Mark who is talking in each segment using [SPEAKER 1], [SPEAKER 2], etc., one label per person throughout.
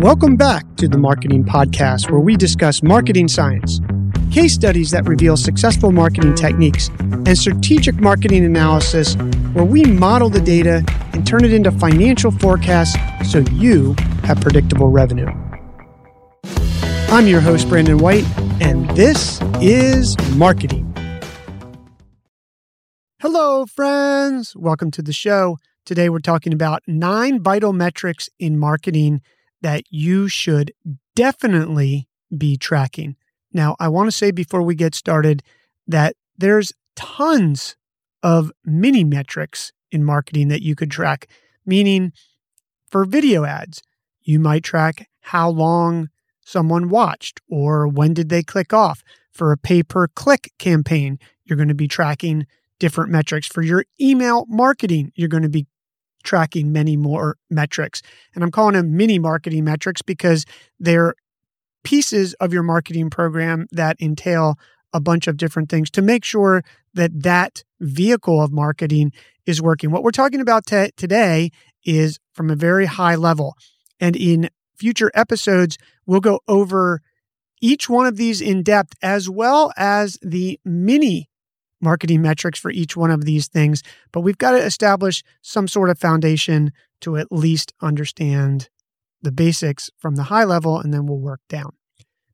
[SPEAKER 1] Welcome back to the Marketing Podcast, where we discuss marketing science, case studies that reveal successful marketing techniques, and strategic marketing analysis, where we model the data and turn it into financial forecasts so you have predictable revenue. I'm your host, Brandon White, and this is Marketing. Hello, friends. Welcome to the show. Today, we're talking about nine vital metrics in marketing that you should definitely be tracking. Now, I want to say before we get started that there's tons of mini metrics in marketing that you could track, meaning for video ads, you might track how long someone watched or when did they click off. For a pay per click campaign, you're going to be tracking different metrics. For your email marketing, you're going to be tracking many more metrics. And I'm calling them mini marketing metrics because they're pieces of your marketing program that entail a bunch of different things to make sure that that vehicle of marketing is working. What we're talking about t- today is from a very high level. And in future episodes, we'll go over each one of these in depth as well as the mini marketing metrics for each one of these things, but we've got to establish some sort of foundation to at least understand the basics from the high level, and then we'll work down.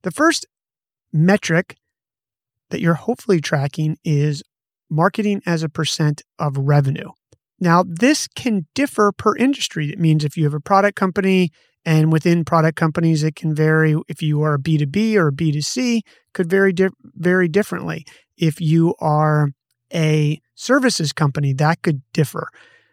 [SPEAKER 1] The first metric that you're hopefully tracking is marketing as a percent of revenue. Now, this can differ per industry. It means if you have a product company and within product companies, it can vary. If you are a B2B or a B2C, could vary di- very differently. If you are a services company, that could differ.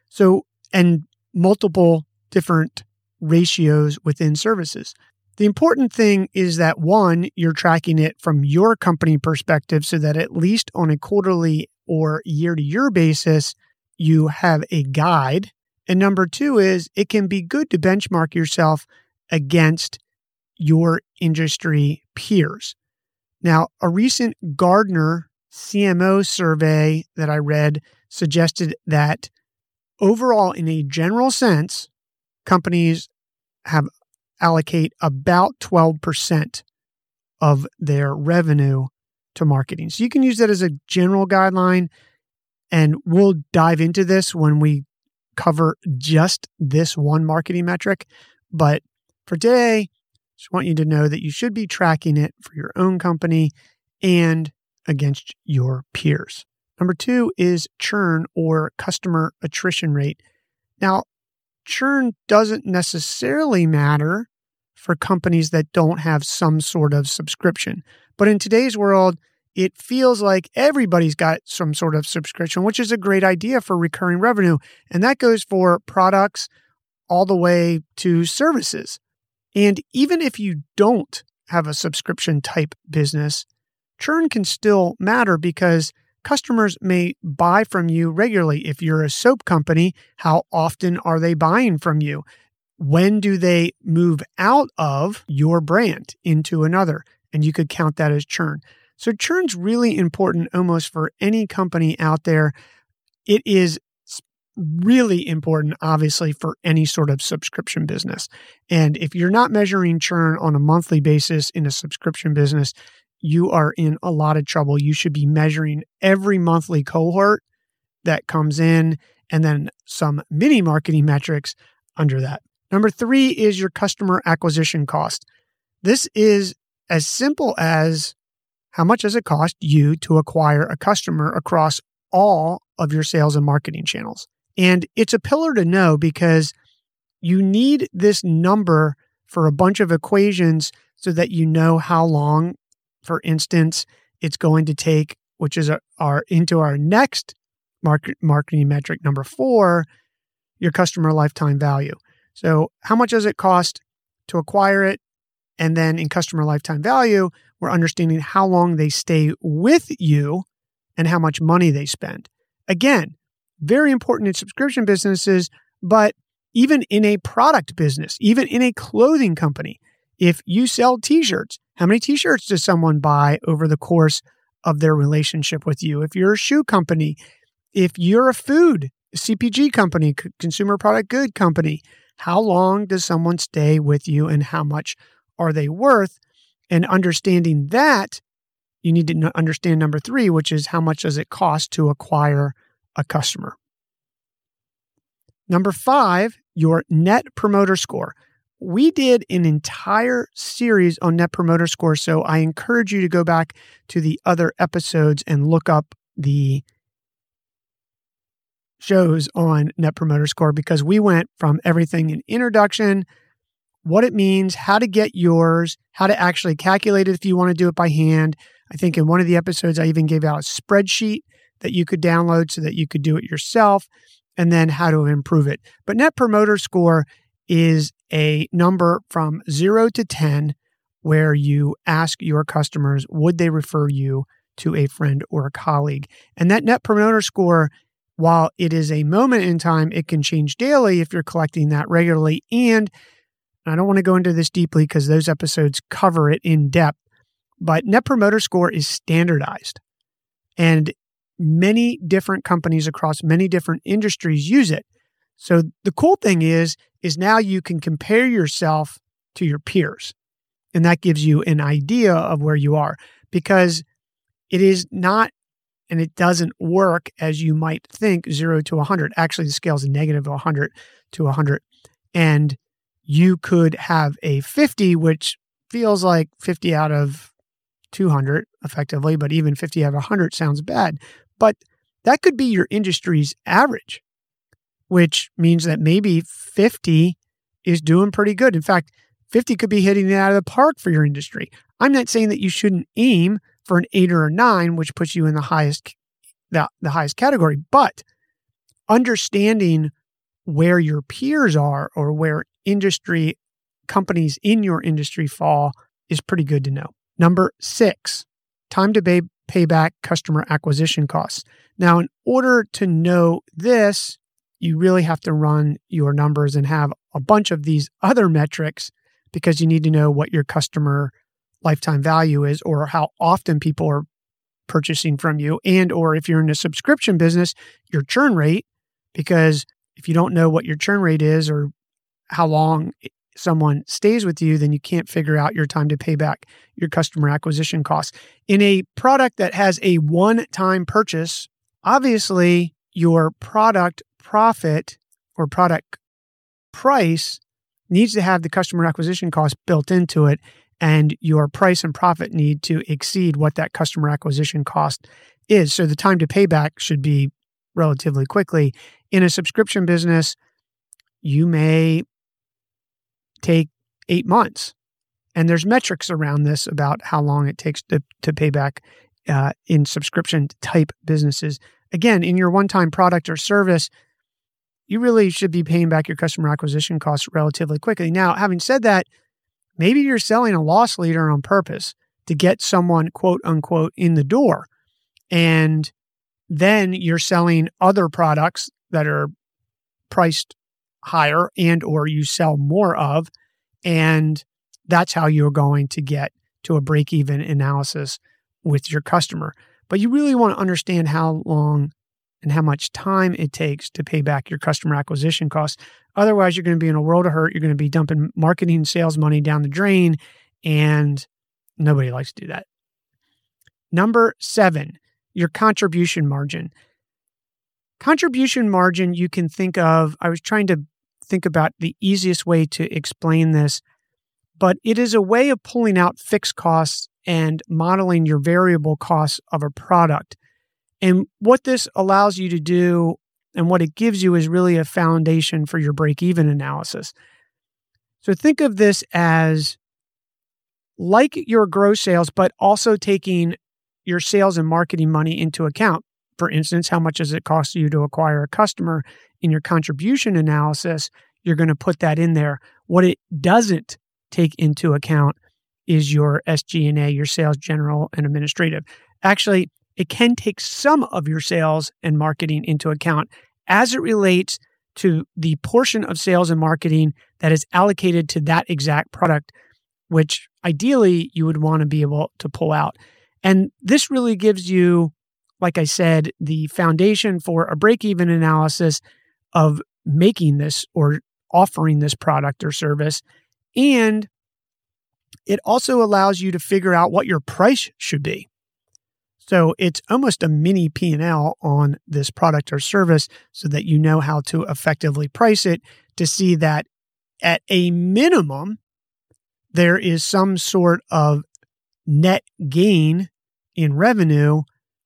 [SPEAKER 1] So, and multiple different ratios within services. The important thing is that one, you're tracking it from your company perspective so that at least on a quarterly or year to year basis, you have a guide. And number two is it can be good to benchmark yourself against your industry peers. Now, a recent Gartner CMO survey that I read suggested that overall, in a general sense, companies have allocate about 12% of their revenue to marketing. So you can use that as a general guideline. And we'll dive into this when we cover just this one marketing metric. But for today, just want you to know that you should be tracking it for your own company and against your peers. Number two is churn or customer attrition rate. Now, churn doesn't necessarily matter for companies that don't have some sort of subscription. But in today's world, it feels like everybody's got some sort of subscription, which is a great idea for recurring revenue. And that goes for products all the way to services. And even if you don't have a subscription type business, churn can still matter because customers may buy from you regularly. If you're a soap company, how often are they buying from you? When do they move out of your brand into another? And you could count that as churn. So churn's really important almost for any company out there. It is really important, obviously, for any sort of subscription business. And if you're not measuring churn on a monthly basis in a subscription business, you are in a lot of trouble. You should be measuring every monthly cohort that comes in and then some mini marketing metrics under that. Number three is your customer acquisition cost. This is as simple as how much does it cost you to acquire a customer across all of your sales and marketing channels? And it's a pillar to know because you need this number for a bunch of equations so that you know how long, for instance, it's going to take, which is our into our next market, marketing metric number four, your customer lifetime value. So, how much does it cost to acquire it? And then in customer lifetime value, we're understanding how long they stay with you and how much money they spend. Again, very important in subscription businesses, but even in a product business, even in a clothing company, if you sell t shirts, how many t shirts does someone buy over the course of their relationship with you? If you're a shoe company, if you're a food CPG company, consumer product good company, how long does someone stay with you and how much are they worth? And understanding that, you need to understand number three, which is how much does it cost to acquire a customer? Number five, your net promoter score. We did an entire series on net promoter score. So I encourage you to go back to the other episodes and look up the shows on Net Promoter Score because we went from everything in introduction, what it means, how to get yours, how to actually calculate it if you want to do it by hand. I think in one of the episodes, I even gave out a spreadsheet that you could download so that you could do it yourself, and then how to improve it. But Net Promoter Score is a number from zero to 10 where you ask your customers, would they refer you to a friend or a colleague? And that Net Promoter Score while it is a moment in time, it can change daily if you're collecting that regularly. And I don't want to go into this deeply because those episodes cover it in depth, but Net Promoter Score is standardized. And many different companies across many different industries use it. So the cool thing is is now you can compare yourself to your peers. And that gives you an idea of where you are because it is not and it doesn't work as you might think 0 to 100 actually the scale is negative 100 to 100 and you could have a 50 which feels like 50 out of 200 effectively but even 50 out of 100 sounds bad. But that could be your industry's average which means that maybe 50 is doing pretty good in fact 50 could be hitting it out of the park for your industry i'm not saying that you shouldn't aim for an eight or a nine, which puts you in the highest the, the highest category. But understanding where your peers are or where industry companies in your industry fall is pretty good to know. Number six, time to pay, pay back customer acquisition costs. Now, in order to know this, you really have to run your numbers and have a bunch of these other metrics because you need to know what your customer lifetime value is or how often people are purchasing from you. And or if you're in a subscription business your churn rate because if you don't know what your churn rate is or how long someone stays with you then you can't figure out your time to pay back your customer acquisition costs. In a product that has a one time purchase obviously your product profit or product price needs to have the customer acquisition cost built into it and your price and profit need to exceed what that customer acquisition cost is. So the time to payback should be relatively quickly. In a subscription business, you may take eight months. And there's metrics around this about how long it takes to, to pay back uh, in subscription type businesses. Again, in your one time product or service, you really should be paying back your customer acquisition costs relatively quickly. Now, having said that, Maybe you're selling a loss leader on purpose to get someone, quote unquote, in the door. And then you're selling other products that are priced higher and or you sell more of and that's how you're going to get to a break even analysis with your customer but you really want to understand how long and how much time it takes to pay back your customer acquisition costs. Otherwise, you're going to be in a world of hurt. You're going to be dumping marketing sales money down the drain, and nobody likes to do that. Number seven, your contribution margin. Contribution margin, you can think of, I was trying to think about the easiest way to explain this, but it is a way of pulling out fixed costs and modeling your variable costs of a product. And what this allows you to do and what it gives you is really a foundation for your break even analysis. So think of this as like your gross sales, but also taking your sales and marketing money into account. For instance, how much does it cost you to acquire a customer? In your contribution analysis, you're going to put that in there. What it doesn't take into account is your SG&A, your sales general and administrative. Actually, it can take some of your sales and marketing into account as it relates to the portion of sales and marketing that is allocated to that exact product, which ideally you would want to be able to pull out. And this really gives you, like I said, the foundation for a break even analysis of making this or offering this product or service. And it also allows you to figure out what your price should be. So it's almost a mini P&L on this product or service so that you know how to effectively price it to see that at a minimum there is some sort of net gain in revenue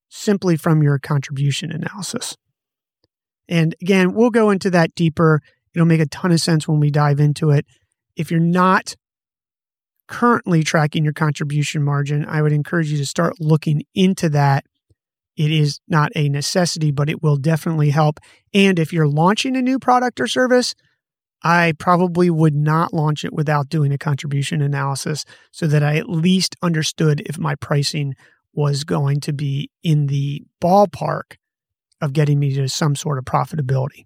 [SPEAKER 1] simply from your contribution analysis. And again, we'll go into that deeper. It'll make a ton of sense when we dive into it. If you're not currently tracking your contribution margin, I would encourage you to start looking into that. It is not a necessity, but it will definitely help. And if you're launching a new product or service, I probably would not launch it without doing a contribution analysis so that I at least understood if my pricing was going to be in the ballpark of getting me to some sort of profitability.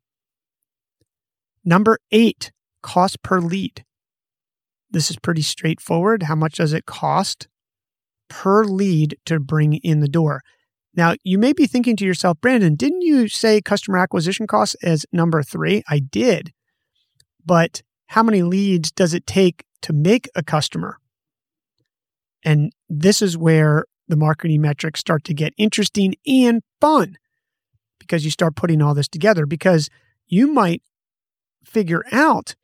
[SPEAKER 1] Number eight, cost per lead. This is pretty straightforward. How much does it cost per lead to bring in the door? Now, you may be thinking to yourself, Brandon, didn't you say customer acquisition costs as number three? I did. But how many leads does it take to make a customer? And this is where the marketing metrics start to get interesting and fun because you start putting all this together. Because you might figure out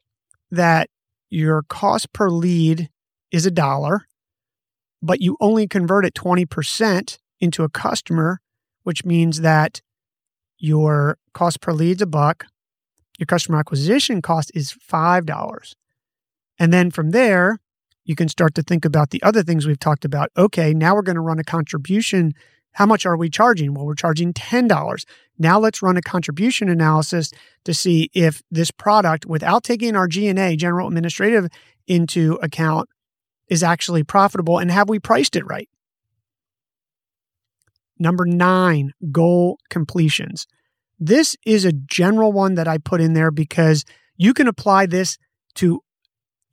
[SPEAKER 1] that your cost per lead is a dollar, but you only convert it 20% into a customer, which means that your cost per lead's a buck, your customer acquisition cost is $5. And then from there, you can start to think about the other things we've talked about. Okay, now we're going to run a contribution. How much are we charging? Well, we're charging $10. Now let's run a contribution analysis to see if this product, without taking our G&A, general administrative, into account, is actually profitable and have we priced it right? Number nine, goal completions. This is a general one that I put in there because you can apply this to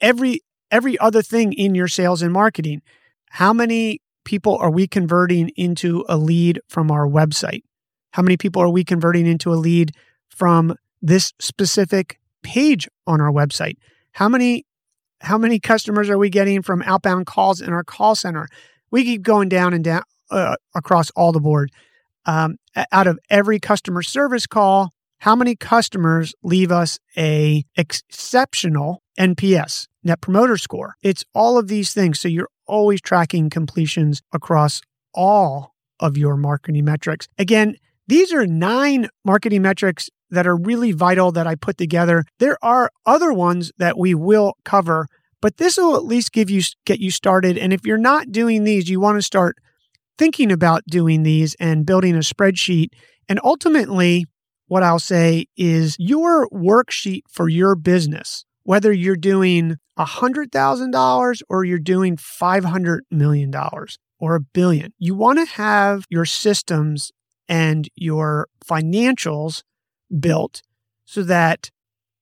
[SPEAKER 1] every every other thing in your sales and marketing. How many people are we converting into a lead from our website? How many people are we converting into a lead from this specific page on our website? How many how many customers are we getting from outbound calls in our call center? We keep going down and down uh, across all the board. Um, out of every customer service call, how many customers leave us a exceptional NPS, Net Promoter Score? It's all of these things. So you're always tracking completions across all of your marketing metrics. Again, these are nine marketing metrics that are really vital that I put together. There are other ones that we will cover, but this will at least give you get you started. And if you're not doing these, you want to start thinking about doing these and building a spreadsheet. And ultimately, what I'll say is your worksheet for your business, whether you're doing $100,000 or you're doing $500 million or a billion, you want to have your systems and your financials built so that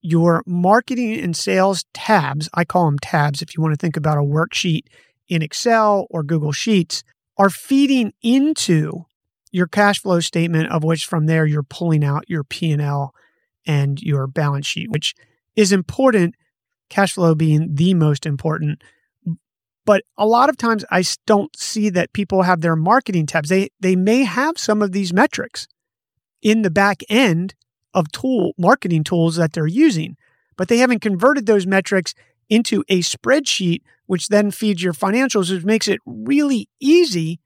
[SPEAKER 1] your marketing and sales tabs, I call them tabs if you want to think about a worksheet in Excel or Google Sheets, are feeding into your cash flow statement of which from there you're pulling out your P&L and your balance sheet, which is important, cash flow being the most important but a lot of times I don't see that people have their marketing tabs. They they may have some of these metrics in the back end of tool marketing tools that they're using, but they haven't converted those metrics into a spreadsheet which then feeds your financials, which makes it really easy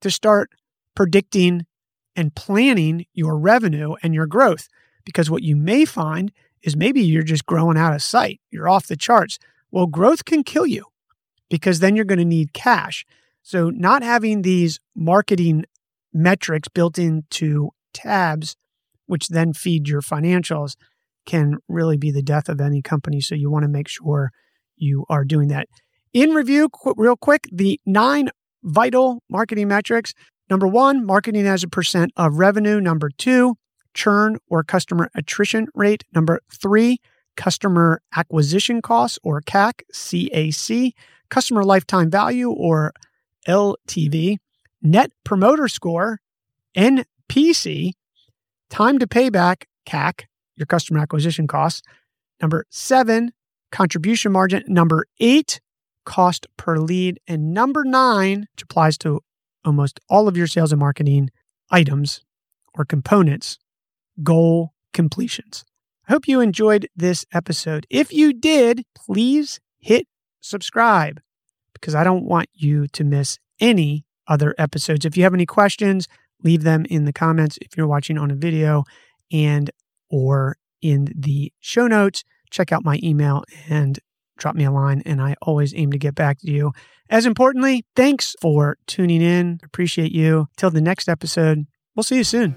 [SPEAKER 1] to start predicting and planning your revenue and your growth. Because what you may find is maybe you're just growing out of sight. You're off the charts. Well, growth can kill you because then you're going to need cash. So, not having these marketing metrics built into tabs, which then feed your financials, can really be the death of any company. So, you want to make sure you are doing that. In review, qu- real quick, the nine vital marketing metrics. Number one, marketing as a percent of revenue. Number two, churn or customer attrition rate. Number three, customer acquisition costs or CAC, CAC customer lifetime value or LTV, net promoter score, NPC, time to payback, CAC, your customer acquisition costs, Number seven, contribution margin. Number eight, cost per lead. And number nine, which applies to almost all of your sales and marketing items or components, goal completions. I hope you enjoyed this episode. If you did, please hit subscribe because I don't want you to miss any other episodes. If you have any questions, leave them in the comments if you're watching on a video and or in the show notes. Check out my email and drop me a line and I always aim to get back to you. As importantly, thanks for tuning in. Appreciate you. Till the next episode, we'll see you soon.